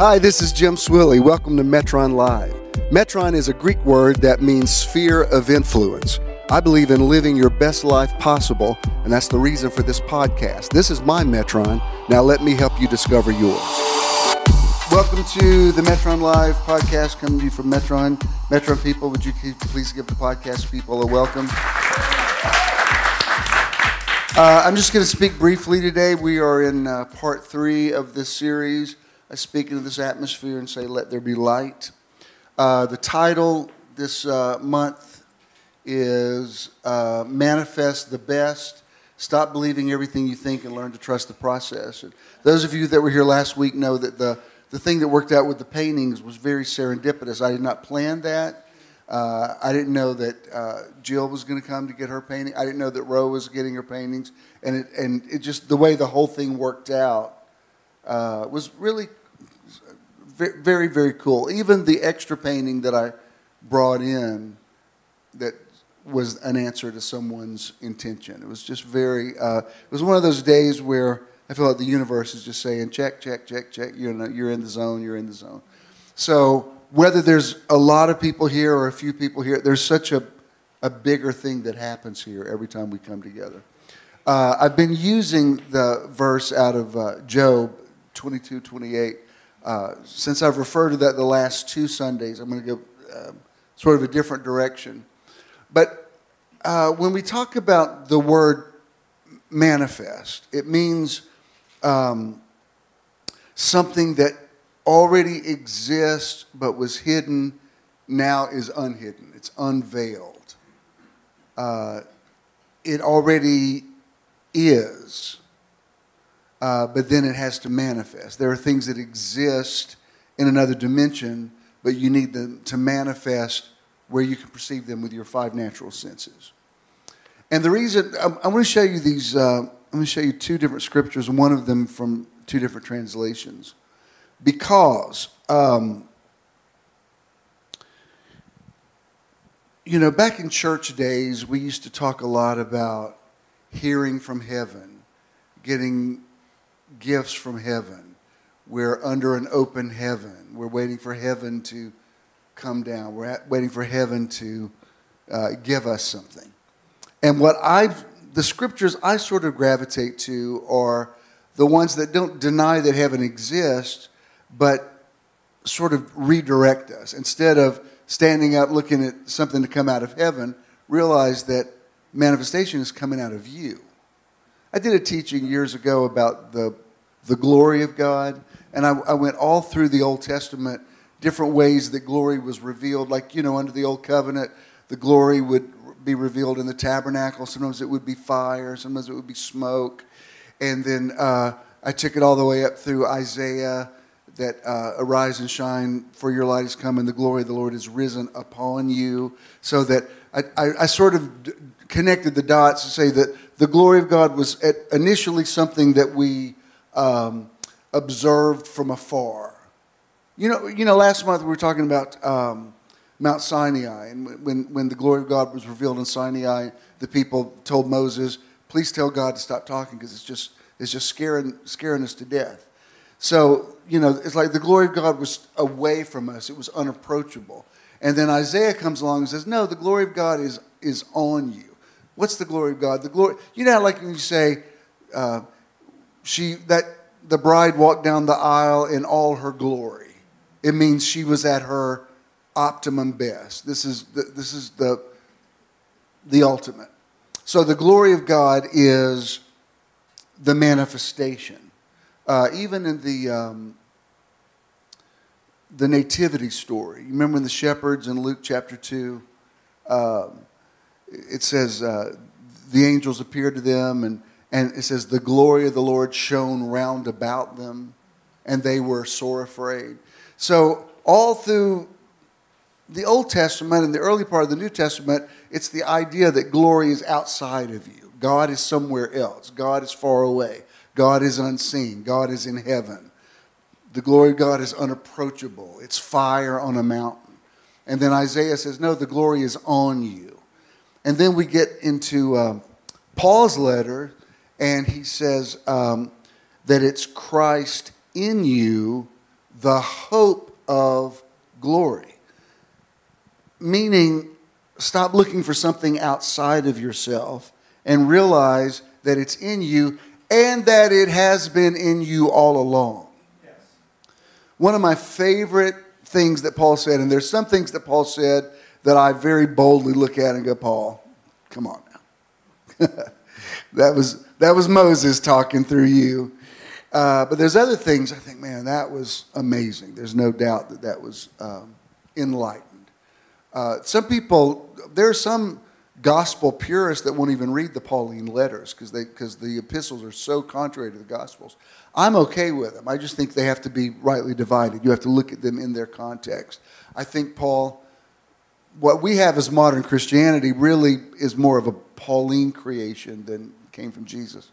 Hi, this is Jim Swilley. Welcome to Metron Live. Metron is a Greek word that means sphere of influence. I believe in living your best life possible, and that's the reason for this podcast. This is my Metron. Now let me help you discover yours. Welcome to the Metron Live podcast coming to you from Metron. Metron people, would you please give the podcast people a welcome? Uh, I'm just going to speak briefly today. We are in uh, part three of this series. I speak into this atmosphere and say, Let there be light. Uh, the title this uh, month is uh, Manifest the Best. Stop believing everything you think and learn to trust the process. And those of you that were here last week know that the, the thing that worked out with the paintings was very serendipitous. I did not plan that. Uh, I didn't know that uh, Jill was going to come to get her painting. I didn't know that Roe was getting her paintings, and it, and it just the way the whole thing worked out uh, was really very very cool. Even the extra painting that I brought in that was an answer to someone's intention. It was just very. Uh, it was one of those days where I feel like the universe is just saying, check, check, check, check. You know, you're in the zone. You're in the zone. So whether there's a lot of people here or a few people here, there's such a, a bigger thing that happens here every time we come together. Uh, I've been using the verse out of uh, Job 22, 28. Uh, since I've referred to that the last two Sundays, I'm going to go uh, sort of a different direction. But uh, when we talk about the word manifest, it means um, something that already exists but was hidden now is unhidden. It's unveiled. Uh, it already is, uh, but then it has to manifest. There are things that exist in another dimension, but you need them to manifest where you can perceive them with your five natural senses. And the reason I'm, I'm going to show you these, uh, I'm going to show you two different scriptures, one of them from two different translations because um, you know back in church days we used to talk a lot about hearing from heaven getting gifts from heaven we're under an open heaven we're waiting for heaven to come down we're at, waiting for heaven to uh, give us something and what i the scriptures i sort of gravitate to are the ones that don't deny that heaven exists but sort of redirect us. Instead of standing up looking at something to come out of heaven, realize that manifestation is coming out of you. I did a teaching years ago about the, the glory of God, and I, I went all through the Old Testament, different ways that glory was revealed. Like, you know, under the Old Covenant, the glory would be revealed in the tabernacle. Sometimes it would be fire, sometimes it would be smoke. And then uh, I took it all the way up through Isaiah that uh, arise and shine, for your light is come, and the glory of the Lord is risen upon you. So that I, I, I sort of d- connected the dots to say that the glory of God was initially something that we um, observed from afar. You know, you know, last month we were talking about um, Mount Sinai, and when, when the glory of God was revealed in Sinai, the people told Moses, "Please tell God to stop talking because it's just it's just scaring scaring us to death." So, you know, it's like the glory of God was away from us, it was unapproachable. And then Isaiah comes along and says, No, the glory of God is, is on you. What's the glory of God? The glory, you know, like when you say, uh, she, that the bride walked down the aisle in all her glory. It means she was at her optimum best. This is the, this is the, the ultimate. So the glory of God is the manifestation. Uh, even in the um, the nativity story, you remember when the shepherds in Luke chapter two, uh, it says uh, the angels appeared to them, and and it says the glory of the Lord shone round about them, and they were sore afraid. So all through the Old Testament and the early part of the New Testament, it's the idea that glory is outside of you. God is somewhere else. God is far away. God is unseen, God is in heaven. The glory of God is unapproachable, it's fire on a mountain. And then Isaiah says, No, the glory is on you. And then we get into um, Paul's letter, and he says um, that it's Christ in you, the hope of glory. Meaning, stop looking for something outside of yourself and realize that it's in you and that it has been in you all along. Yes. One of my favorite things that Paul said, and there's some things that Paul said that I very boldly look at and go, Paul, come on now. that was that was Moses talking through you. Uh, but there's other things I think, man, that was amazing. There's no doubt that that was um, enlightening. Uh, some people, there are some gospel purists that won't even read the Pauline letters because because the epistles are so contrary to the gospels. I'm okay with them. I just think they have to be rightly divided. You have to look at them in their context. I think Paul, what we have as modern Christianity, really is more of a Pauline creation than came from Jesus.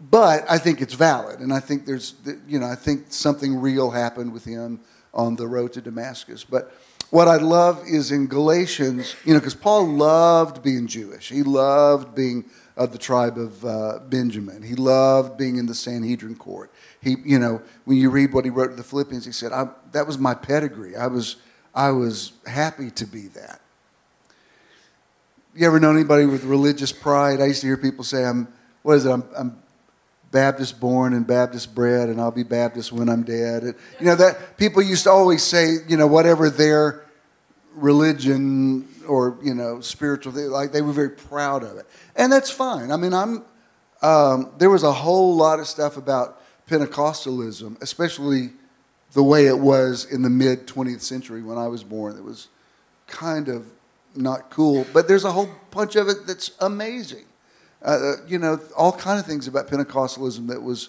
But I think it's valid, and I think there's, you know, I think something real happened with him on the road to Damascus. But what I love is in Galatians, you know, because Paul loved being Jewish. He loved being of the tribe of uh, Benjamin. He loved being in the Sanhedrin court. He, you know, when you read what he wrote to the Philippians, he said, "That was my pedigree. I was, I was happy to be that." You ever know anybody with religious pride? I used to hear people say, "I'm, what is it? I'm, I'm Baptist born and Baptist bred, and I'll be Baptist when I'm dead. And, you know that people used to always say, you know, whatever their religion or you know spiritual, like they were very proud of it, and that's fine. I mean, I'm um, there was a whole lot of stuff about Pentecostalism, especially the way it was in the mid 20th century when I was born. It was kind of not cool, but there's a whole bunch of it that's amazing. Uh, uh, you know, all kind of things about Pentecostalism that was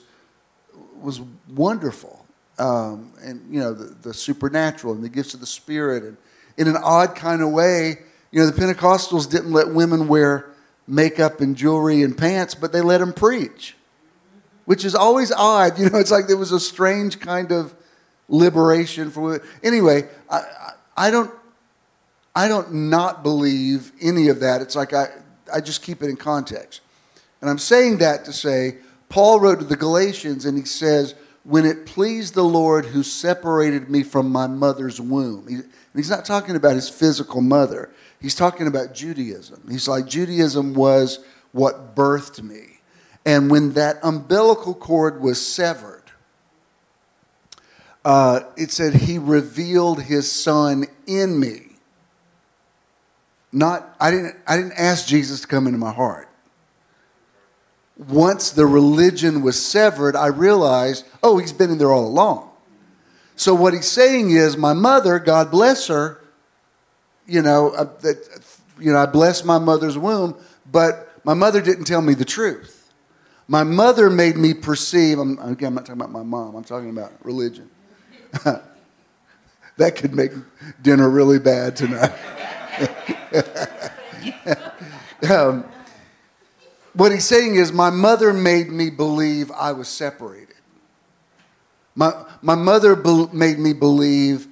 was wonderful, um, and you know, the, the, supernatural and the gifts of the Spirit, and in an odd kind of way, you know, the Pentecostals didn't let women wear makeup and jewelry and pants, but they let them preach, which is always odd. You know, it's like there was a strange kind of liberation for women. Anyway, I, I, I don't. I don't not believe any of that. It's like I, I just keep it in context. And I'm saying that to say, Paul wrote to the Galatians and he says, When it pleased the Lord who separated me from my mother's womb. He, he's not talking about his physical mother, he's talking about Judaism. He's like, Judaism was what birthed me. And when that umbilical cord was severed, uh, it said, He revealed His Son in me. Not, I didn't, I didn't ask Jesus to come into my heart. Once the religion was severed, I realized, oh, he's been in there all along. So what he's saying is, my mother, God bless her, you know, uh, that, you know, I blessed my mother's womb, but my mother didn't tell me the truth. My mother made me perceive, I'm, again, I'm not talking about my mom, I'm talking about religion. that could make dinner really bad tonight. um, what he's saying is, my mother made me believe I was separated. My, my mother be- made me believe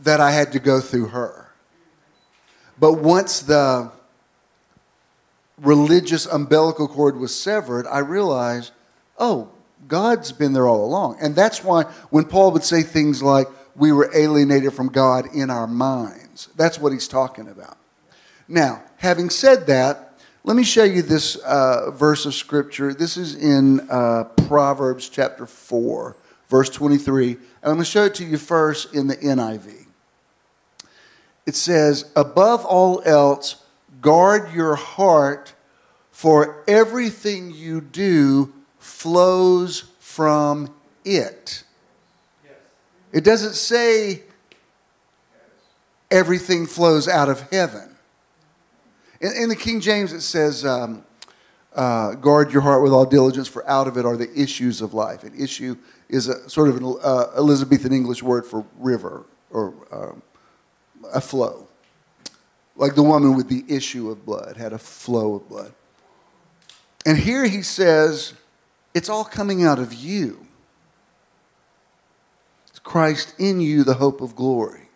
that I had to go through her. But once the religious umbilical cord was severed, I realized, oh, God's been there all along. And that's why when Paul would say things like, we were alienated from God in our minds, that's what he's talking about. Now, having said that, let me show you this uh, verse of scripture. This is in uh, Proverbs chapter 4, verse 23. And I'm going to show it to you first in the NIV. It says, Above all else, guard your heart, for everything you do flows from it. It doesn't say everything flows out of heaven. In, in the King James, it says, um, uh, guard your heart with all diligence, for out of it are the issues of life. An issue is a sort of an uh, Elizabethan English word for river or um, a flow. Like the woman with the issue of blood had a flow of blood. And here he says, it's all coming out of you. It's Christ in you, the hope of glory.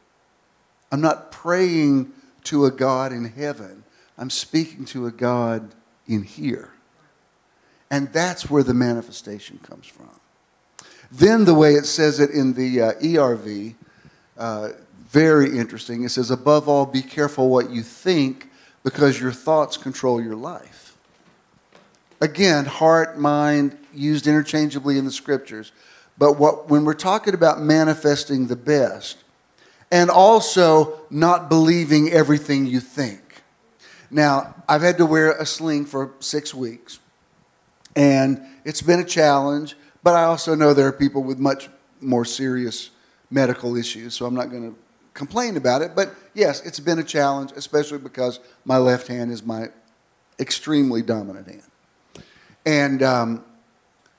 I'm not praying to a God in heaven. I'm speaking to a God in here. And that's where the manifestation comes from. Then the way it says it in the uh, ERV, uh, very interesting. It says, above all, be careful what you think because your thoughts control your life. Again, heart, mind, used interchangeably in the scriptures. But what, when we're talking about manifesting the best, and also not believing everything you think. Now, I've had to wear a sling for six weeks, and it's been a challenge, but I also know there are people with much more serious medical issues, so I'm not going to complain about it. But yes, it's been a challenge, especially because my left hand is my extremely dominant hand. And um,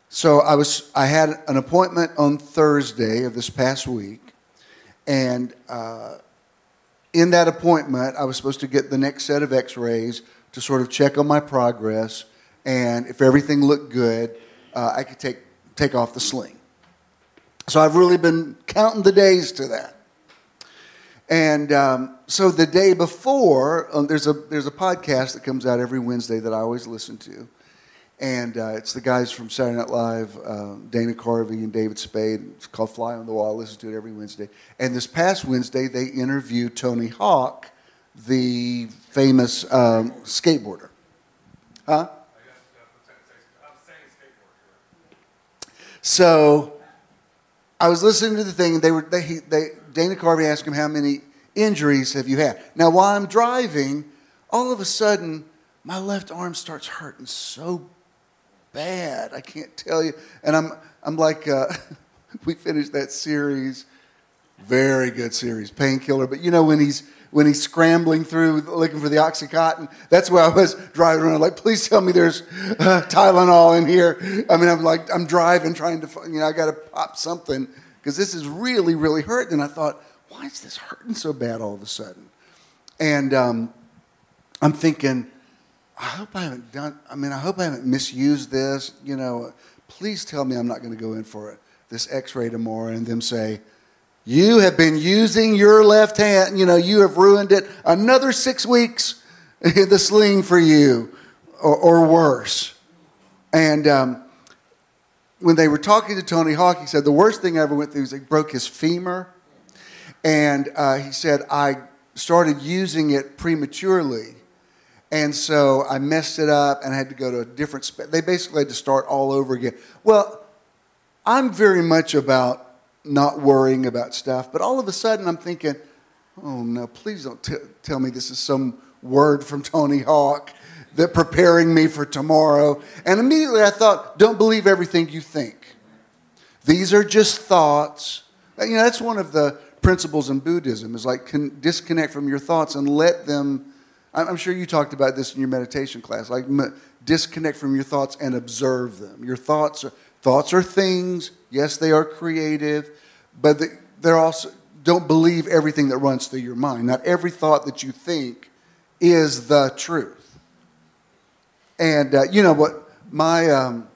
so I was I had an appointment on Thursday of this past week, and uh, in that appointment, I was supposed to get the next set of X-rays to sort of check on my progress, and if everything looked good, uh, I could take take off the sling. So I've really been counting the days to that. And um, so the day before, um, there's a there's a podcast that comes out every Wednesday that I always listen to, and uh, it's the guys from Saturday Night Live, uh, Dana Carvey and David Spade. It's called Fly on the Wall. I listen to it every Wednesday. And this past Wednesday, they interviewed Tony Hawk, the famous um, skateboarder. Huh? So I was listening to the thing. They were they, they Dana Carvey asked him how many injuries have you had. Now while I'm driving, all of a sudden my left arm starts hurting so bad. I can't tell you. And I'm, I'm like, uh, we finished that series, very good series, Painkiller. But you know, when he's, when he's scrambling through looking for the Oxycontin, that's where I was driving around. Like, please tell me there's uh, Tylenol in here. I mean, I'm like, I'm driving, trying to, you know, I got to pop something because this is really, really hurting. And I thought, why is this hurting so bad all of a sudden? And um, I'm thinking, I hope I haven't done, I mean, I hope I haven't misused this. You know, please tell me I'm not going to go in for it, this x ray tomorrow and them say, you have been using your left hand, you know, you have ruined it. Another six weeks in the sling for you, or, or worse. And um, when they were talking to Tony Hawk, he said, The worst thing I ever went through is he broke his femur. And uh, he said, I started using it prematurely and so I messed it up and I had to go to a different. They basically had to start all over again. Well, I'm very much about not worrying about stuff, but all of a sudden I'm thinking, oh no, please don't t- tell me this is some word from Tony Hawk that preparing me for tomorrow. And immediately I thought, don't believe everything you think. These are just thoughts. You know, that's one of the principles in Buddhism is like disconnect from your thoughts and let them I'm sure you talked about this in your meditation class. Like disconnect from your thoughts and observe them. Your thoughts are, thoughts are things. Yes, they are creative, but they're also don't believe everything that runs through your mind. Not every thought that you think is the truth. And uh, you know what my um,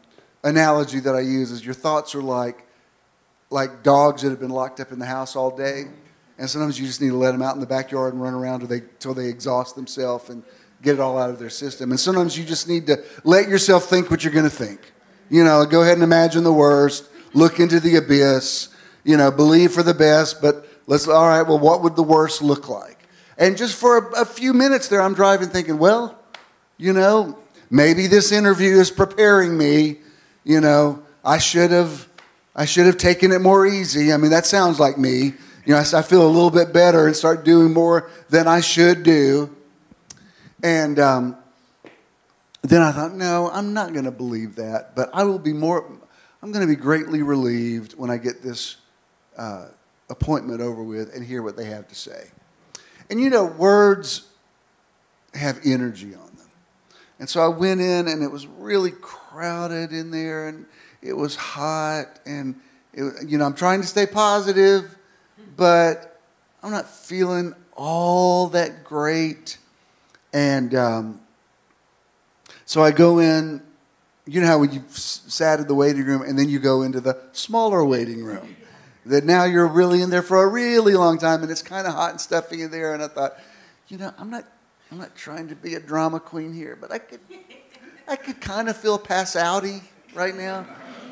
analogy that I use is your thoughts are like like dogs that have been locked up in the house all day and sometimes you just need to let them out in the backyard and run around until they, until they exhaust themselves and get it all out of their system. And sometimes you just need to let yourself think what you're going to think. You know, go ahead and imagine the worst, look into the abyss, you know, believe for the best, but let's, all right, well, what would the worst look like? And just for a, a few minutes there, I'm driving thinking, well, you know, maybe this interview is preparing me, you know, I should have, I should have taken it more easy. I mean, that sounds like me you know, I, feel a little bit better and start doing more than I should do. And um, then I thought, no, I'm not going to believe that, but I will be more, I'm going to be greatly relieved when I get this uh, appointment over with and hear what they have to say. And you know, words have energy on them. And so I went in and it was really crowded in there and it was hot and it, you know, I'm trying to stay positive but I'm not feeling all that great. And um, so I go in, you know how when you sat in the waiting room and then you go into the smaller waiting room, that now you're really in there for a really long time and it's kind of hot and stuffy in there. And I thought, you know, I'm not, I'm not trying to be a drama queen here, but I could, I could kind of feel pass outy right now.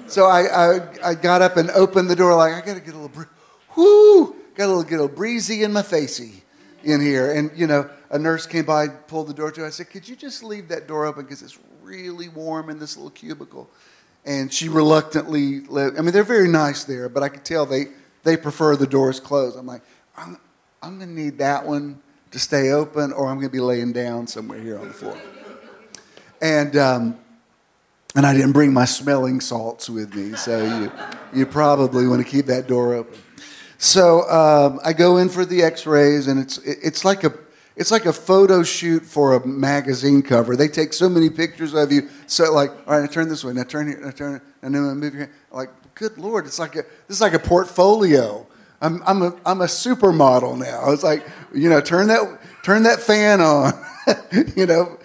So I, I, I got up and opened the door like, I got to get a little, whoo, got a little, get a little breezy in my facey in here. And, you know, a nurse came by, pulled the door to. I said, could you just leave that door open because it's really warm in this little cubicle? And she reluctantly let, I mean, they're very nice there, but I could tell they, they prefer the doors closed. I'm like, I'm, I'm going to need that one to stay open or I'm going to be laying down somewhere here on the floor. And, um, and I didn't bring my smelling salts with me, so you, you probably want to keep that door open. So um, I go in for the X-rays, and it's it's like a it's like a photo shoot for a magazine cover. They take so many pictures of you. So like, all right, now turn this way, now turn here, now turn, and then I move hand. Like, good lord, it's like a this is like a portfolio. I'm I'm a I'm a supermodel now. It's like you know, turn that turn that fan on. you know,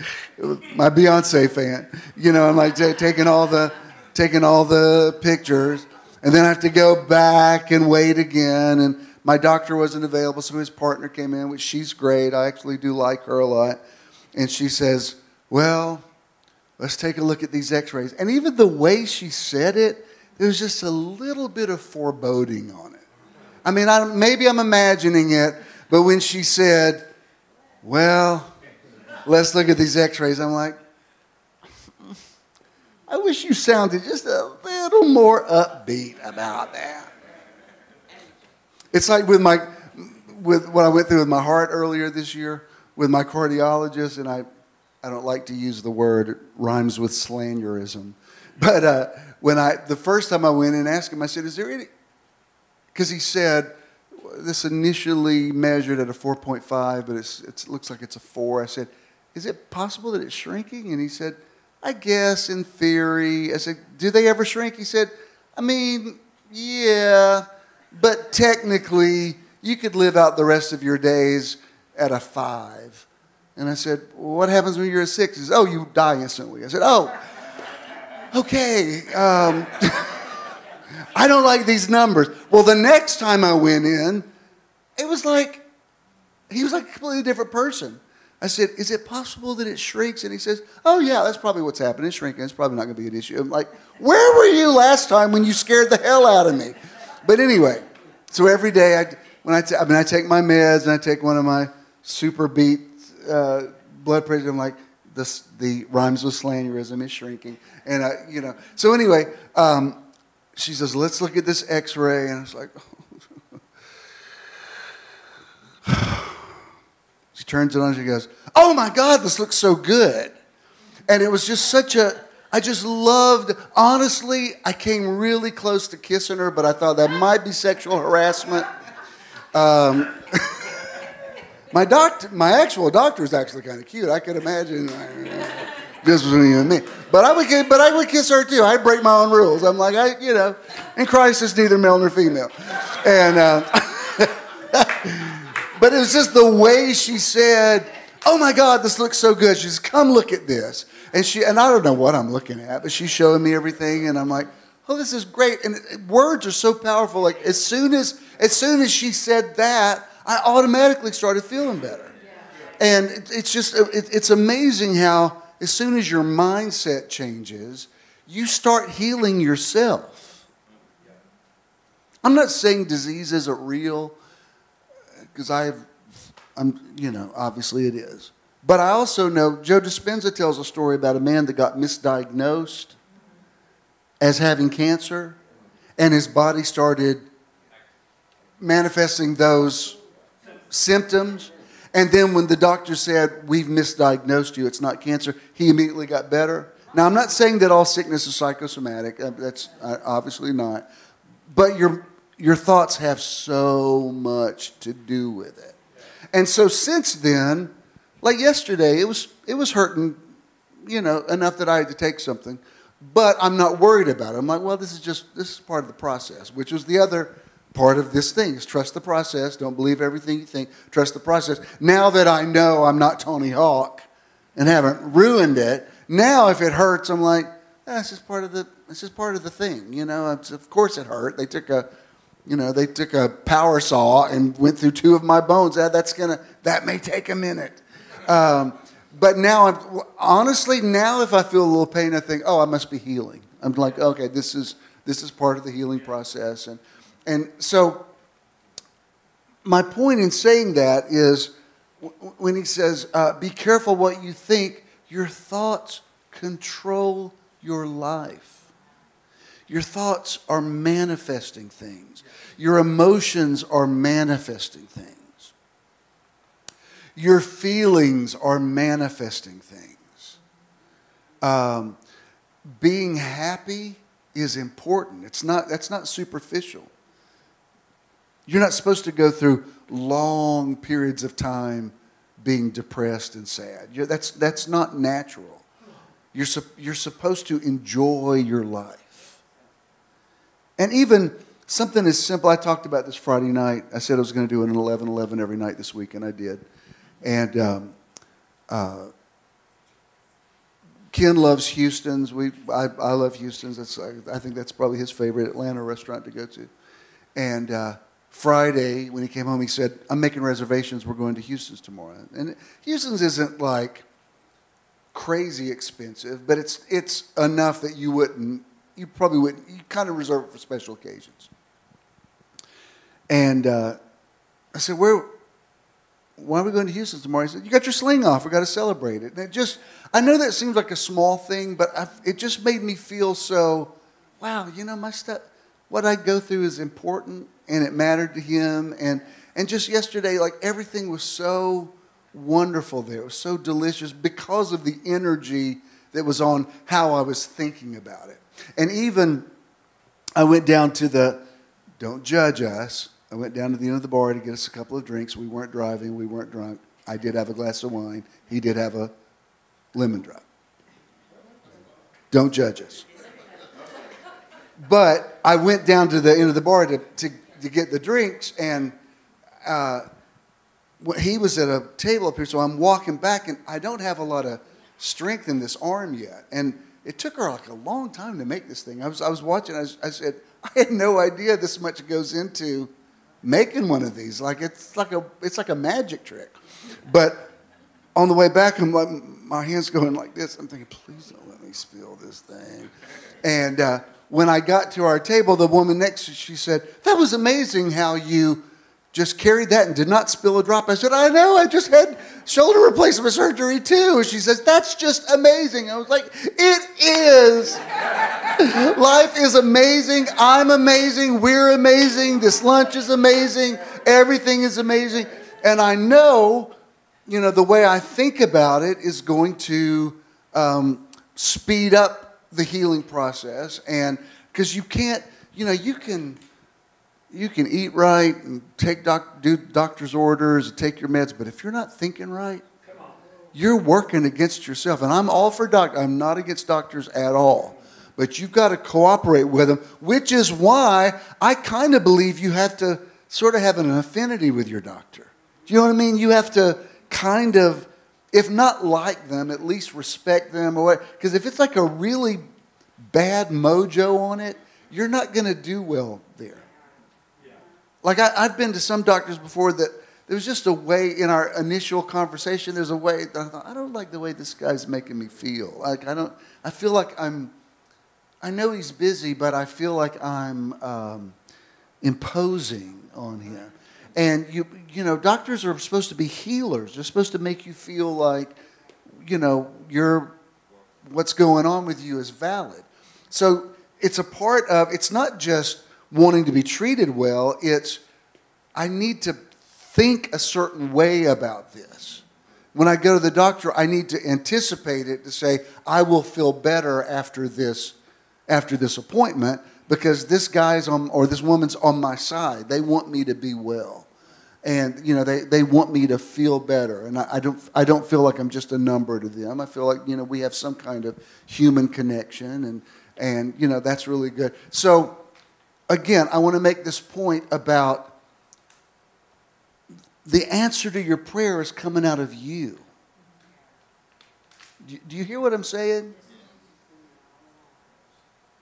my Beyonce fan. You know, I'm like taking all the taking all the pictures, and then I have to go back and wait again. And my doctor wasn't available, so his partner came in, which she's great. I actually do like her a lot. And she says, "Well, let's take a look at these X-rays." And even the way she said it, there was just a little bit of foreboding on it. I mean, I, maybe I'm imagining it, but when she said, "Well," let's look at these x rays. I'm like, I wish you sounded just a little more upbeat about that. It's like with my, with what I went through with my heart earlier this year with my cardiologist, and I, I don't like to use the word, it rhymes with slanderism. But uh, when I, the first time I went and asked him, I said, Is there any, because he said, this initially measured at a 4.5, but it's, it looks like it's a 4. I said, Is it possible that it's shrinking? And he said, I guess in theory. I said, Do they ever shrink? He said, I mean, yeah, but technically, you could live out the rest of your days at a 5. And I said, What happens when you're a 6? He said, Oh, you die instantly. I said, Oh, okay. Um, I don't like these numbers. Well, the next time I went in, it was like, he was like a completely different person. I said, Is it possible that it shrinks? And he says, Oh, yeah, that's probably what's happening. It's shrinking. It's probably not going to be an issue. I'm like, Where were you last time when you scared the hell out of me? But anyway, so every day, I, when I, t- I mean, I take my meds and I take one of my super beat uh, blood pressure. I'm like, this, the rhymes with slanderism is shrinking. And, I, you know, so anyway, um, she says, let's look at this x-ray. And I was like, she turns it on and she goes, oh my God, this looks so good. And it was just such a, I just loved, honestly, I came really close to kissing her, but I thought that might be sexual harassment. Um, my doctor, my actual doctor is actually kind of cute. I could imagine this was you and me. But I would, but I would kiss her too. I'd break my own rules. I'm like, I, you know, in Christ is neither male nor female. And, uh, but it was just the way she said, "Oh my God, this looks so good." She says, "Come look at this." And she, and I don't know what I'm looking at, but she's showing me everything, and I'm like, "Oh, this is great." And words are so powerful. Like as soon as, as soon as she said that, I automatically started feeling better. And it, it's just, it, it's amazing how as soon as your mindset changes, you start healing yourself. I'm not saying disease isn't real, because I've, I'm, you know, obviously it is. But I also know Joe Dispenza tells a story about a man that got misdiagnosed as having cancer, and his body started manifesting those symptoms. And then when the doctor said, We've misdiagnosed you, it's not cancer, he immediately got better. Now, I'm not saying that all sickness is psychosomatic. Uh, That's uh, obviously not. But your, your thoughts have so much to do with it. And so since then, like yesterday, it was, it was hurting, you know, enough that I had to take something. But I'm not worried about it. I'm like, well, this is just, this is part of the process, which was the other part of this thing is trust the process. Don't believe everything you think. Trust the process. Now that I know I'm not Tony Hawk and haven't ruined it, now if it hurts, I'm like, eh, this is part of the this is part of the thing. You know, it's, of course it hurt. They took a you know, they took a power saw and went through two of my bones. That, that's gonna that may take a minute. Um, but now, I'm, honestly, now if I feel a little pain, I think, oh, I must be healing. I'm like, okay, this is This is part of the healing process. And, and so, my point in saying that is when he says, uh, Be careful what you think, your thoughts control your life. Your thoughts are manifesting things, your emotions are manifesting things. Your feelings are manifesting things. Um, being happy is important. It's not, that's not superficial. You're not supposed to go through long periods of time being depressed and sad. You're, that's, that's not natural. You're, you're supposed to enjoy your life. And even something as simple, I talked about this Friday night. I said I was going to do an 11 11 every night this week, and I did. And um, uh, Ken loves Houston's. We, I, I love Houston's. That's, I, I, think that's probably his favorite Atlanta restaurant to go to. And uh, Friday, when he came home, he said, I'm making reservations. We're going to Houston's tomorrow. And Houston's isn't like crazy expensive, but it's, it's enough that you wouldn't, you probably wouldn't, you kind of reserve it for special occasions. And uh, I said, Where, why are we going to Houston tomorrow? He said, You got your sling off. we got to celebrate it. And it just, I know that seems like a small thing, but I, it just made me feel so, wow, you know, my stuff, what I go through is important and it mattered to him. And, and just yesterday, like everything was so wonderful there. It was so delicious because of the energy that was on how I was thinking about it. And even I went down to the, don't judge us I went down to the end of the bar to get us a couple of drinks. We weren't driving, we weren't drunk. I did have a glass of wine. He did have a lemon drop. Don't judge us. But I went down to the end of the bar to, to, to get the drinks, and uh, he was at a table up here, so I'm walking back, and I don't have a lot of strength in this arm yet. And it took her like a long time to make this thing. I was, I was watching, I, was, I said, I had no idea this much goes into making one of these. Like it's like a it's like a magic trick. But on the way back, I'm like my hands going like this. I'm thinking, please don't let me spill this thing. And uh, when I got to our table, the woman next to she said, "That was amazing how you." Just carried that and did not spill a drop. I said, I know, I just had shoulder replacement surgery too. And she says, That's just amazing. I was like, It is. Life is amazing. I'm amazing. We're amazing. This lunch is amazing. Everything is amazing. And I know, you know, the way I think about it is going to um, speed up the healing process. And because you can't, you know, you can you can eat right and take doc, do doctor's orders and take your meds, but if you're not thinking right, you're working against yourself. And I'm all for doctors. I'm not against doctors at all. But you've got to cooperate with them, which is why I kind of believe you have to sort of have an affinity with your doctor. Do you know what I mean? You have to kind of, if not like them, at least respect them. Because if it's like a really bad mojo on it, you're not going to do well. Like I, I've been to some doctors before that there was just a way in our initial conversation. There's a way I thought I don't like the way this guy's making me feel. Like I don't. I feel like I'm. I know he's busy, but I feel like I'm um, imposing on him. And you, you know, doctors are supposed to be healers. They're supposed to make you feel like, you know, you're what's going on with you is valid. So it's a part of. It's not just wanting to be treated well. It's, I need to think a certain way about this. When I go to the doctor, I need to anticipate it to say, I will feel better after this, after this appointment because this guy's on, or this woman's on my side. They want me to be well. And, you know, they, they want me to feel better. And I, I, don't, I don't feel like I'm just a number to them. I feel like, you know, we have some kind of human connection. And, and you know, that's really good. So again, I want to make this point about the answer to your prayer is coming out of you. Do you hear what I'm saying?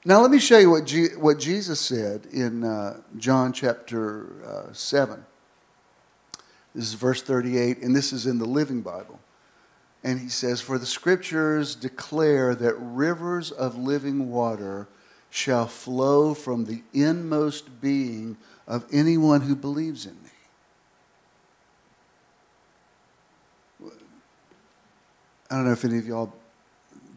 Now, let me show you what, G- what Jesus said in uh, John chapter uh, 7. This is verse 38, and this is in the Living Bible. And he says, For the scriptures declare that rivers of living water shall flow from the inmost being of anyone who believes in me. I don't know if any of y'all,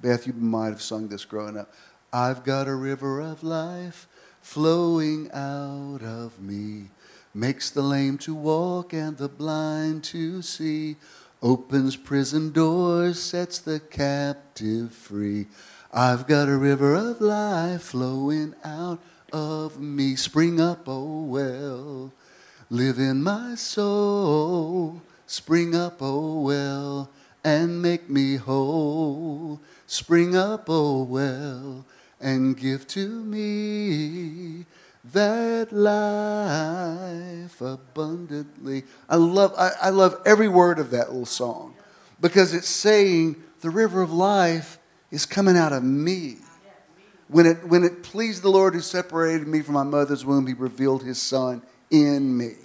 Beth, you might have sung this growing up. I've got a river of life flowing out of me, makes the lame to walk and the blind to see, opens prison doors, sets the captive free. I've got a river of life flowing out of me. Spring up, oh well, live in my soul. Spring up, oh well and make me whole. Spring up, oh well, and give to me that life abundantly. I love, I, I love every word of that little song because it's saying the river of life is coming out of me. When it, when it pleased the Lord who separated me from my mother's womb, he revealed his son in me.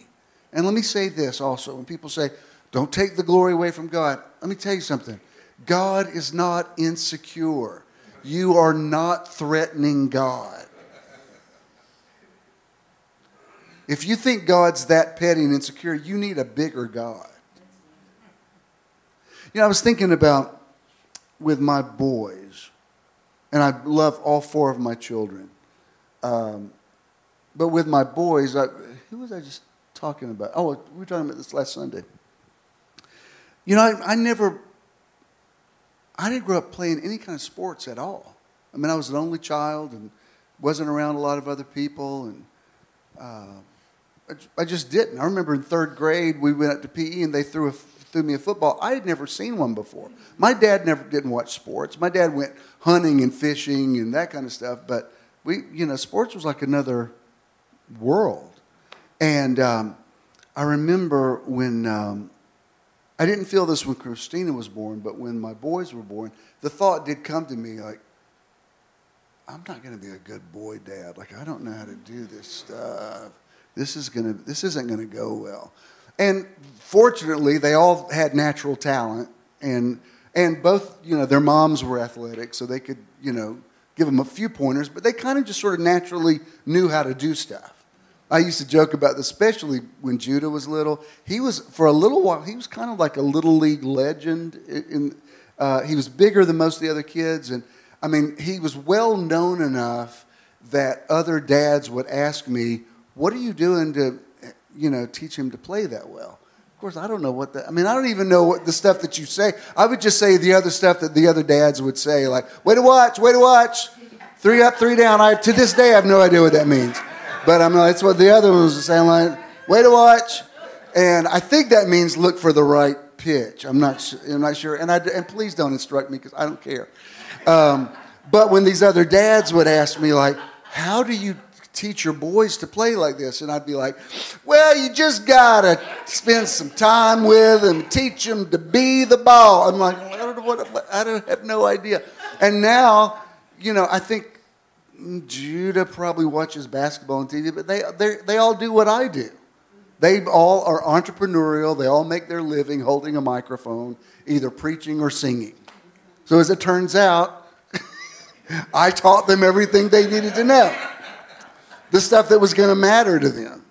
And let me say this also when people say, don't take the glory away from God. Let me tell you something God is not insecure. You are not threatening God. If you think God's that petty and insecure, you need a bigger God. You know, I was thinking about with my boys, and I love all four of my children. Um, but with my boys, I, who was I just talking about? Oh, we were talking about this last Sunday. You know, I, I never, I didn't grow up playing any kind of sports at all. I mean, I was an only child and wasn't around a lot of other people, and uh, I, I just didn't. I remember in third grade we went up to PE and they threw a, threw me a football. I had never seen one before. My dad never didn't watch sports. My dad went hunting and fishing and that kind of stuff, but we, you know, sports was like another world. And um, I remember when um, I didn't feel this when Christina was born, but when my boys were born, the thought did come to me like, I'm not going to be a good boy dad. Like I don't know how to do this stuff. This is going to this isn't going to go well. And fortunately, they all had natural talent and and both, you know, their moms were athletic, so they could, you know, give them a few pointers, but they kind of just sort of naturally knew how to do stuff. I used to joke about this, especially when Judah was little. He was, for a little while, he was kind of like a little league legend. In, uh, he was bigger than most of the other kids. And I mean, he was well known enough that other dads would ask me, What are you doing to, you know, teach him to play that well? Of course, I don't know what that, I mean, I don't even know what the stuff that you say. I would just say the other stuff that the other dads would say, like, way to watch, way to watch, three up, three down. I, to this day, I have no idea what that means. But I'm like, that's what the other ones are saying. Like, way to watch. And I think that means look for the right pitch. I'm not, I'm not sure. And, I, and please don't instruct me because I don't care. Um, but when these other dads would ask me, like, how do you teach your boys to play like this? And I'd be like, well, you just got to spend some time with them, teach them to be the ball. I'm like, I don't know what, I don't have no idea. And now, you know, I think Judah probably watches basketball on TV, but they, they, they all do what I do. They all are entrepreneurial. They all make their living holding a microphone, either preaching or singing. So as it turns out, I taught them everything they needed to know, the stuff that was going to matter to them.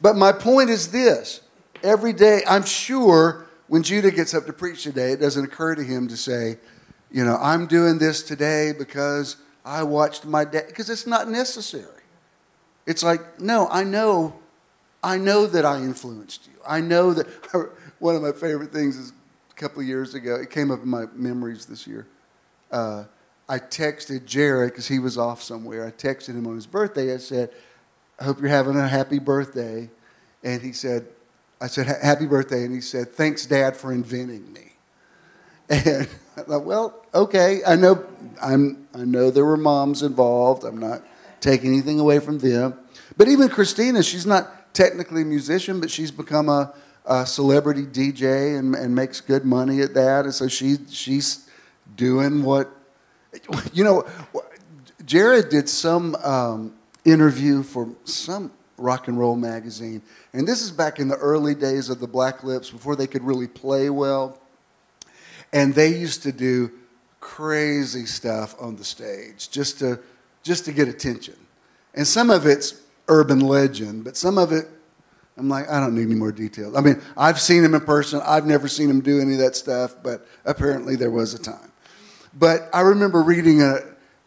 But my point is this every day, I'm sure when Judah gets up to preach today, it doesn't occur to him to say, you know, I'm doing this today because I watched my dad, because it's not necessary. It's like, no, I know, I know that I influenced you. I know that, one of my favorite things is a couple of years ago, it came up in my memories this year. Uh, I texted Jared, because he was off somewhere. I texted him on his birthday. I said, I hope you're having a happy birthday. And he said, I said, happy birthday. And he said, thanks, Dad, for inventing me. And I thought, well, okay, I know, I'm, I know there were moms involved. I'm not taking anything away from them. But even Christina, she's not technically a musician, but she's become a, a celebrity DJ and, and makes good money at that. And so she, she's doing what, you know, Jared did some um, interview for some rock and roll magazine. And this is back in the early days of the Black Lips before they could really play well. And they used to do crazy stuff on the stage just to just to get attention. And some of it's urban legend, but some of it, I'm like, I don't need any more details. I mean, I've seen him in person. I've never seen him do any of that stuff, but apparently there was a time. But I remember reading a,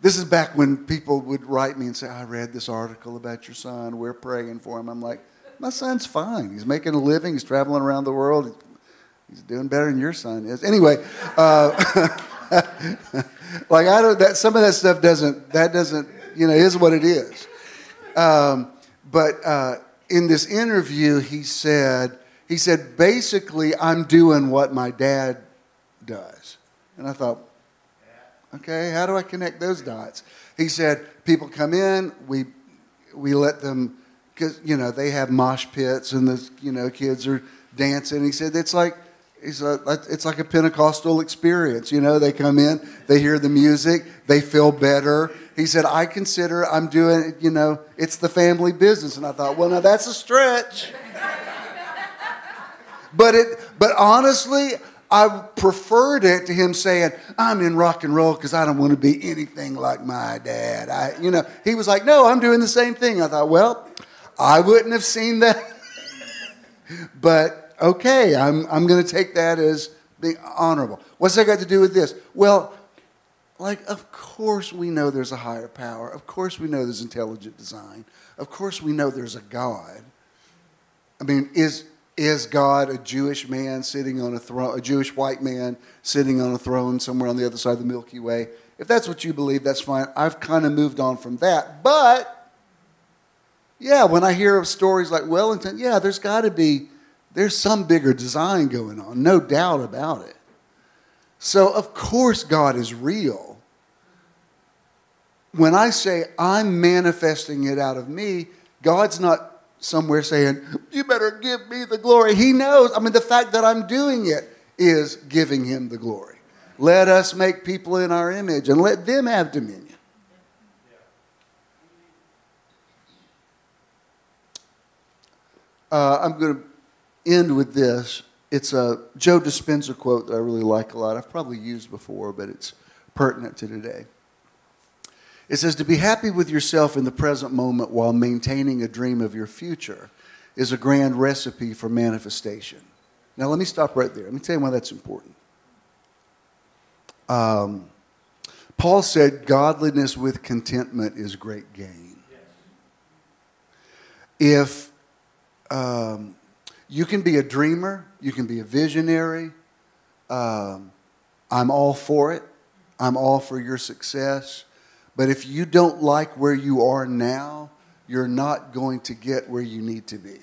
this is back when people would write me and say, I read this article about your son. We're praying for him. I'm like, my son's fine. He's making a living. He's traveling around the world. He's doing better than your son is. Anyway, uh, like I don't. That some of that stuff doesn't. That doesn't. You know, is what it is. Um, but uh, in this interview, he said, he said basically, I'm doing what my dad does, and I thought, okay, how do I connect those dots? He said, people come in, we we let them because you know they have mosh pits and the you know kids are dancing. He said it's like it's, a, it's like a Pentecostal experience. You know, they come in, they hear the music, they feel better. He said, I consider I'm doing, you know, it's the family business. And I thought, well, now that's a stretch. but it, but honestly, I preferred it to him saying, I'm in rock and roll because I don't want to be anything like my dad. I, you know, he was like, no, I'm doing the same thing. I thought, well, I wouldn't have seen that. but okay, I'm, I'm going to take that as being honorable. What's that got to do with this? Well, like, of course we know there's a higher power. Of course we know there's intelligent design. Of course we know there's a God. I mean, is, is God a Jewish man sitting on a throne, a Jewish white man sitting on a throne somewhere on the other side of the Milky Way? If that's what you believe, that's fine. I've kind of moved on from that. But, yeah, when I hear of stories like Wellington, yeah, there's got to be there's some bigger design going on, no doubt about it. So, of course, God is real. When I say I'm manifesting it out of me, God's not somewhere saying, You better give me the glory. He knows. I mean, the fact that I'm doing it is giving him the glory. Let us make people in our image and let them have dominion. Uh, I'm going to end with this. It's a Joe Dispenza quote that I really like a lot. I've probably used before, but it's pertinent to today. It says, To be happy with yourself in the present moment while maintaining a dream of your future is a grand recipe for manifestation. Now, let me stop right there. Let me tell you why that's important. Um, Paul said, Godliness with contentment is great gain. If um, you can be a dreamer, you can be a visionary. Um, I'm all for it. I'm all for your success. But if you don't like where you are now, you're not going to get where you need to be.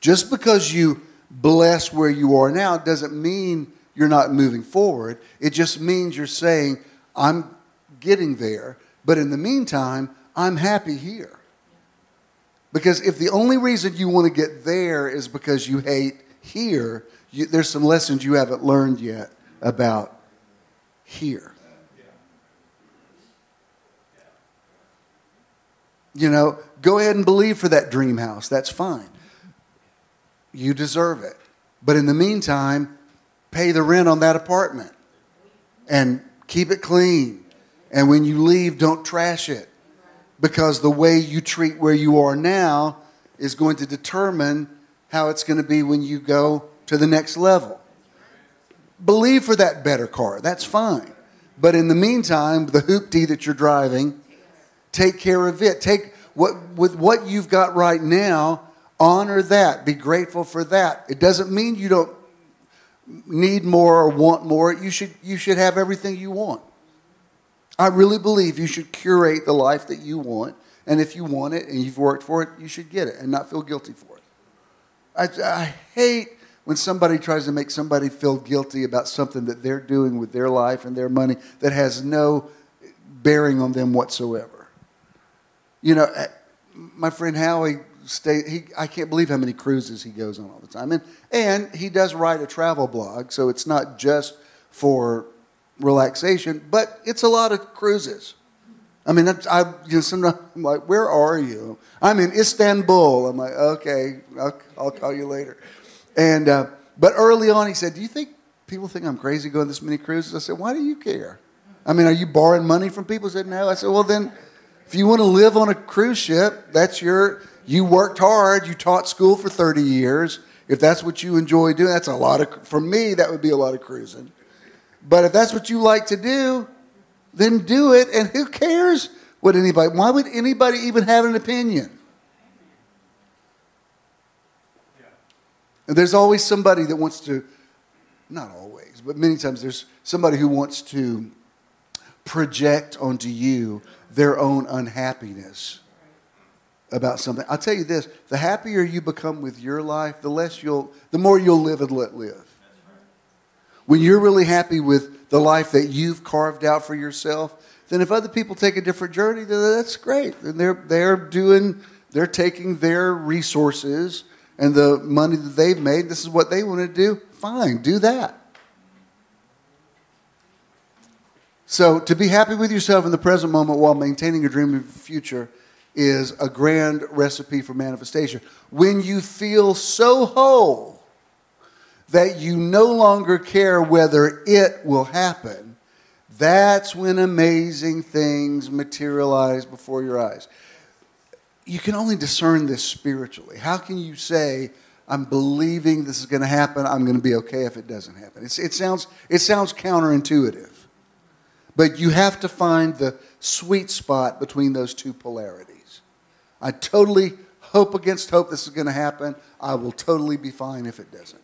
Just because you bless where you are now doesn't mean you're not moving forward. It just means you're saying, I'm getting there, but in the meantime, I'm happy here. Because if the only reason you want to get there is because you hate here, you, there's some lessons you haven't learned yet about here. You know, go ahead and believe for that dream house. That's fine. You deserve it. But in the meantime, pay the rent on that apartment and keep it clean. And when you leave, don't trash it because the way you treat where you are now is going to determine how it's going to be when you go to the next level. Believe for that better car, that's fine. But in the meantime, the hoopty that you're driving, take care of it. Take what with what you've got right now, honor that. Be grateful for that. It doesn't mean you don't need more or want more. You should you should have everything you want. I really believe you should curate the life that you want. And if you want it and you've worked for it, you should get it and not feel guilty for it. I, I hate when somebody tries to make somebody feel guilty about something that they're doing with their life and their money that has no bearing on them whatsoever. You know, eh, my friend Howie stay he I can't believe how many cruises he goes on all the time. And and he does write a travel blog, so it's not just for relaxation, but it's a lot of cruises. I mean, I, you know, sometimes I'm like, where are you? I'm in Istanbul. I'm like, okay, I'll, I'll call you later. And, uh, but early on, he said, do you think people think I'm crazy going this many cruises? I said, why do you care? I mean, are you borrowing money from people? He said, no. I said, well, then, if you want to live on a cruise ship, that's your, you worked hard, you taught school for 30 years. If that's what you enjoy doing, that's a lot of, for me, that would be a lot of cruising. But if that's what you like to do, then do it. And who cares what anybody, why would anybody even have an opinion? And there's always somebody that wants to, not always, but many times there's somebody who wants to project onto you their own unhappiness about something. I'll tell you this, the happier you become with your life, the less you'll the more you'll live and let live. When you're really happy with the life that you've carved out for yourself, then if other people take a different journey, then that's great. And they're they're doing they're taking their resources and the money that they've made, this is what they want to do. Fine, do that. So, to be happy with yourself in the present moment while maintaining a dream of the future is a grand recipe for manifestation. When you feel so whole that you no longer care whether it will happen, that's when amazing things materialize before your eyes. You can only discern this spiritually. How can you say, I'm believing this is going to happen, I'm going to be okay if it doesn't happen? It's, it, sounds, it sounds counterintuitive. But you have to find the sweet spot between those two polarities. I totally hope against hope this is going to happen. I will totally be fine if it doesn't.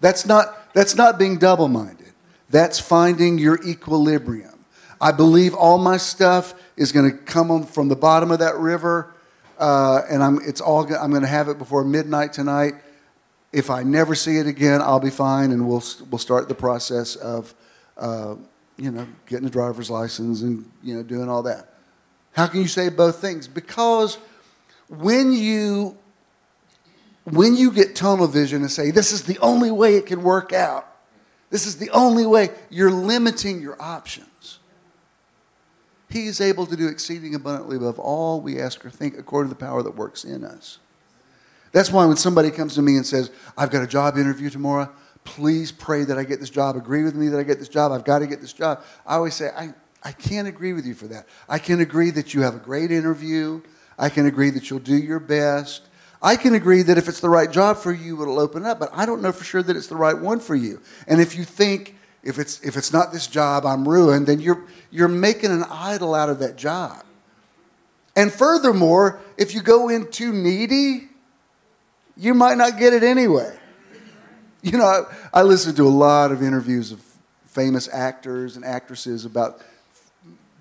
That's not, that's not being double minded. That's finding your equilibrium. I believe all my stuff is going to come from the bottom of that river, uh, and I'm, it's all, I'm going to have it before midnight tonight. If I never see it again, I'll be fine, and we'll, we'll start the process of uh, you know, getting a driver's license and, you know, doing all that. How can you say both things? Because when you when you get tunnel vision and say this is the only way it can work out, this is the only way, you're limiting your options. He is able to do exceeding abundantly above all we ask or think according to the power that works in us. That's why when somebody comes to me and says, I've got a job interview tomorrow, please pray that I get this job. Agree with me that I get this job. I've got to get this job. I always say, I, I can't agree with you for that. I can agree that you have a great interview. I can agree that you'll do your best. I can agree that if it's the right job for you, it'll open up, but I don't know for sure that it's the right one for you. And if you think if it's if it's not this job, I'm ruined, then you're you're making an idol out of that job. And furthermore, if you go in too needy, you might not get it anyway. You know, I, I listened to a lot of interviews of famous actors and actresses about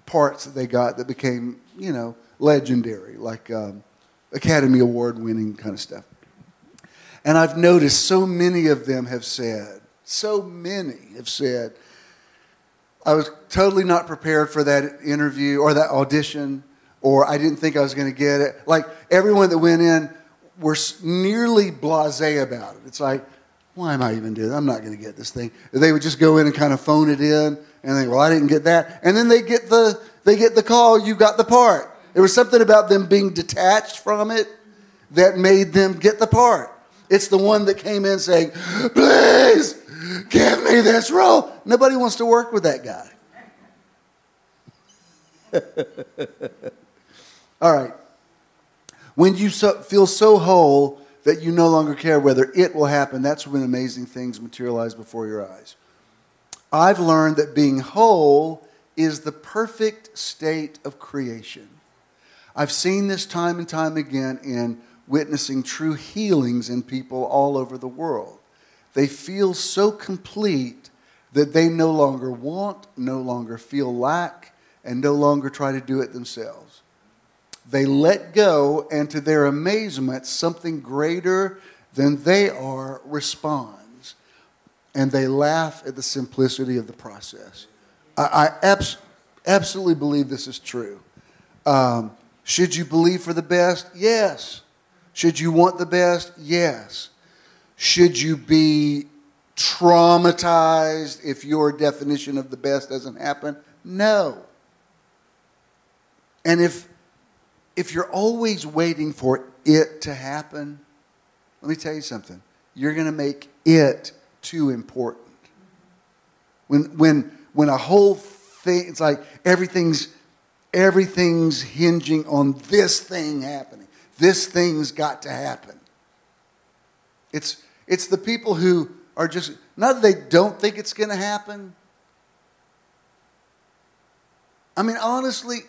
parts that they got that became, you know, legendary, like um, Academy Award winning kind of stuff. And I've noticed so many of them have said, so many have said, I was totally not prepared for that interview or that audition, or I didn't think I was going to get it. Like everyone that went in were nearly blase about it. It's like, why am I even doing that? I'm not going to get this thing. They would just go in and kind of phone it in and think, well, I didn't get that. And then they get the, they get the call, you got the part. There was something about them being detached from it that made them get the part. It's the one that came in saying, please give me this role. Nobody wants to work with that guy. All right. When you so, feel so whole that you no longer care whether it will happen, that's when amazing things materialize before your eyes. I've learned that being whole is the perfect state of creation. I've seen this time and time again in witnessing true healings in people all over the world. They feel so complete that they no longer want, no longer feel lack, and no longer try to do it themselves. They let go, and to their amazement, something greater than they are responds. And they laugh at the simplicity of the process. I, I abs- absolutely believe this is true. Um, should you believe for the best? Yes. Should you want the best? Yes. Should you be traumatized if your definition of the best doesn't happen? No. And if if you're always waiting for it to happen, let me tell you something. You're going to make it too important. When, when, when a whole thing. It's like everything's everything's hinging on this thing happening. This thing's got to happen. It's it's the people who are just not that they don't think it's going to happen. I mean, honestly,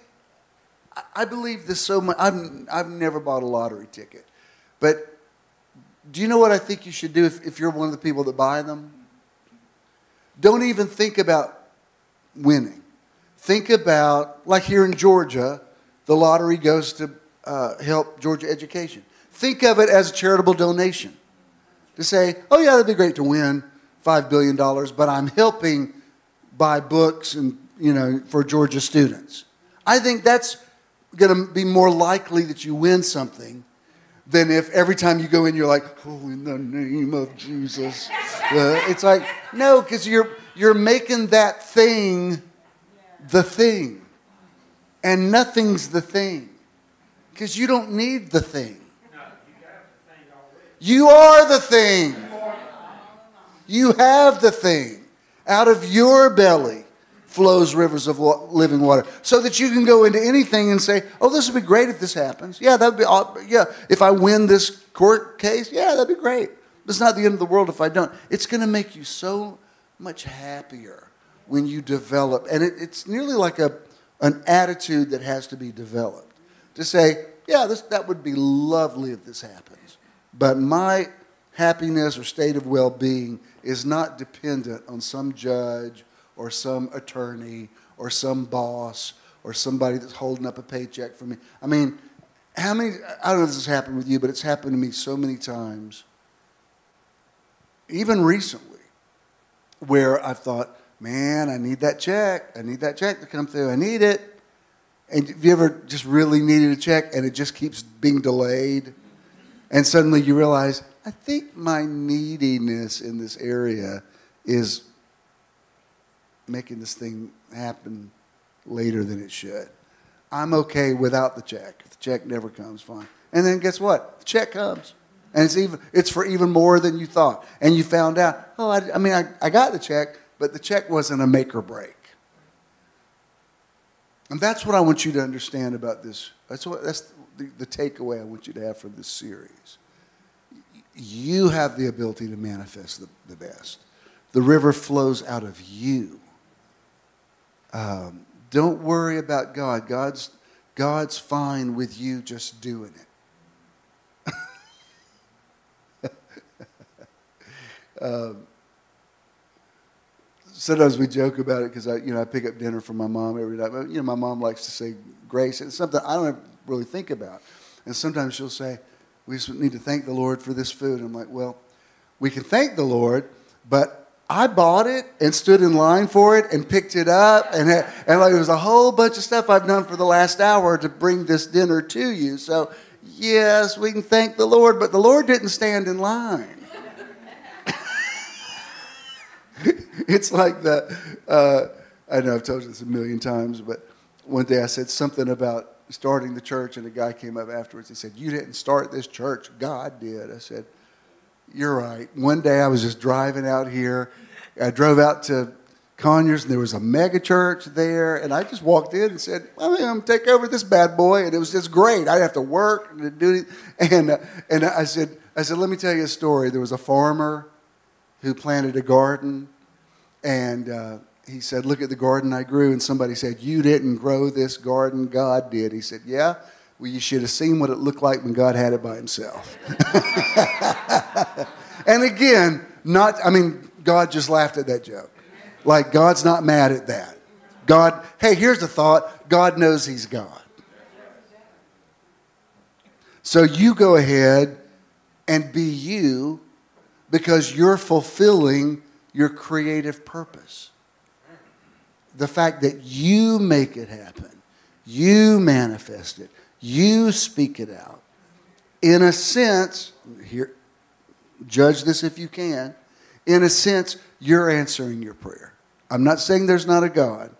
I believe this so much. I've, I've never bought a lottery ticket. But do you know what I think you should do if, if you're one of the people that buy them? Don't even think about winning. Think about, like here in Georgia, the lottery goes to uh, help Georgia education. Think of it as a charitable donation. To say, oh, yeah, that'd be great to win $5 billion, but I'm helping buy books and, you know, for Georgia students. I think that's going to be more likely that you win something than if every time you go in you're like, oh, in the name of Jesus. Uh, it's like, no, because you're, you're making that thing the thing. And nothing's the thing. Because you don't need the thing. You are the thing. You have the thing. Out of your belly flows rivers of living water. So that you can go into anything and say, oh, this would be great if this happens. Yeah, that would be, yeah, if I win this court case, yeah, that'd be great. But it's not the end of the world if I don't. It's going to make you so much happier when you develop. And it, it's nearly like a, an attitude that has to be developed. To say, yeah, this, that would be lovely if this happens. But my happiness or state of well being is not dependent on some judge or some attorney or some boss or somebody that's holding up a paycheck for me. I mean, how many, I don't know if this has happened with you, but it's happened to me so many times, even recently, where I've thought, man, I need that check. I need that check to come through. I need it. And have you ever just really needed a check and it just keeps being delayed? And suddenly you realize, I think my neediness in this area is making this thing happen later than it should. I'm okay without the check. If the check never comes, fine. And then guess what? The check comes. And it's even it's for even more than you thought. And you found out, oh, I, I mean, I, I got the check, but the check wasn't a make or break. And that's what I want you to understand about this. That's what that's the, the takeaway I want you to have from this series. You have the ability to manifest the, the best. The river flows out of you. Um, don't worry about God. God's, God's fine with you just doing it. um, sometimes we joke about it because I, you know, I pick up dinner from my mom every night. You know, my mom likes to say grace. It's something I don't really think about. And sometimes she'll say, "We just need to thank the Lord for this food." I'm like, "Well, we can thank the Lord, but I bought it and stood in line for it and picked it up and and like it was a whole bunch of stuff I've done for the last hour to bring this dinner to you. So yes, we can thank the Lord, but the Lord didn't stand in line. it's like the uh, I know I've told you this a million times, but one day I said something about starting the church, and a guy came up afterwards. He said, "You didn't start this church; God did." I said you're right. One day I was just driving out here. I drove out to Conyers, and there was a mega church there, and I just walked in and said, well, "I'm going to take over this bad boy," and it was just great. I didn't have to work and do it, and uh, and I said, "I said, let me tell you a story. There was a farmer who planted a garden, and uh, he said, "Look at the garden I grew." And somebody said, "You didn't grow this garden. God did." He said, "Yeah." Well, you should have seen what it looked like when God had it by himself. and again, not, I mean, God just laughed at that joke. Like, God's not mad at that. God, hey, here's the thought God knows He's God. So you go ahead and be you because you're fulfilling your creative purpose. The fact that you make it happen, you manifest it, you speak it out. In a sense, here, judge this if you can. In a sense, you're answering your prayer. I'm not saying there's not a God.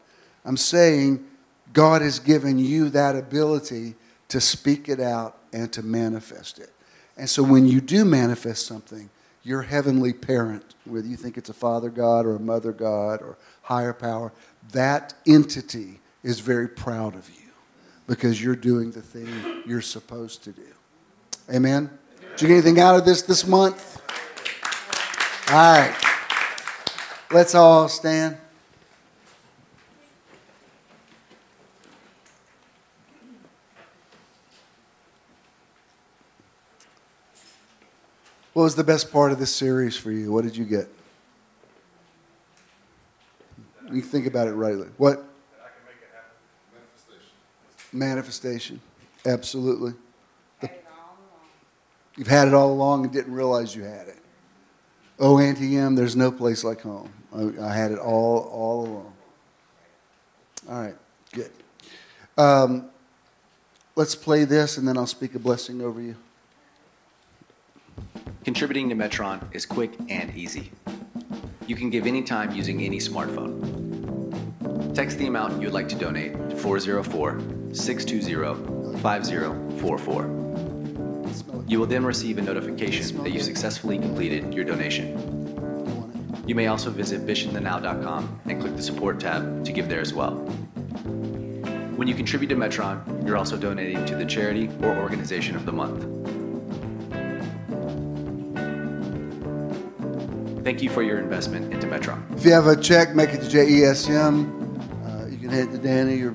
I'm saying God has given you that ability to speak it out and to manifest it. And so when you do manifest something, your heavenly parent, whether you think it's a father God or a mother God or higher power, that entity is very proud of you because you're doing the thing you're supposed to do. Amen? Did you get anything out of this this month? All right. Let's all stand. What was the best part of this series for you? What did you get? You think about it rightly. What? Manifestation. Absolutely. The, you've had it all along and didn't realize you had it. Oh, Auntie M, there's no place like home. I, I had it all, all along. All right, good. Um, let's play this, and then I'll speak a blessing over you. Contributing to Metron is quick and easy. You can give anytime using any smartphone. Text the amount you would like to donate to 404 620 5044. You will then receive a notification that you successfully completed your donation. You may also visit bishinthenow.com and click the support tab to give there as well. When you contribute to Metron, you're also donating to the charity or organization of the month. Thank you for your investment into Metron. If you have a check, make it to JESM. Uh, you can head to Danny or.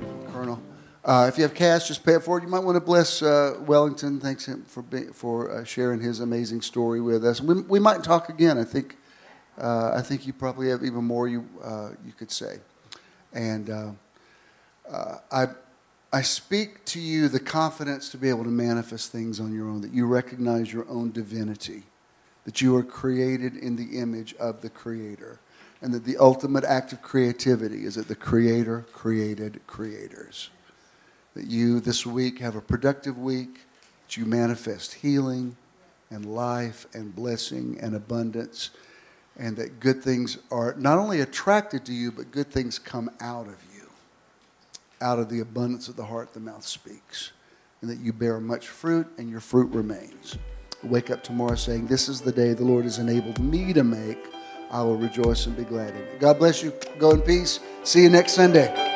Uh, if you have cash, just pay it forward. You might want to bless uh, Wellington. Thanks him for for uh, sharing his amazing story with us. We, we might talk again. I think uh, I think you probably have even more you uh, you could say. And I I speak to you the confidence to be able to manifest things on your own. That you recognize your own divinity that you are created in the image of the Creator, and that the ultimate act of creativity is that the Creator created creators. That you this week have a productive week, that you manifest healing and life and blessing and abundance, and that good things are not only attracted to you, but good things come out of you. Out of the abundance of the heart, the mouth speaks. And that you bear much fruit, and your fruit remains wake up tomorrow saying, This is the day the Lord has enabled me to make. I will rejoice and be glad in it. God bless you. Go in peace. See you next Sunday.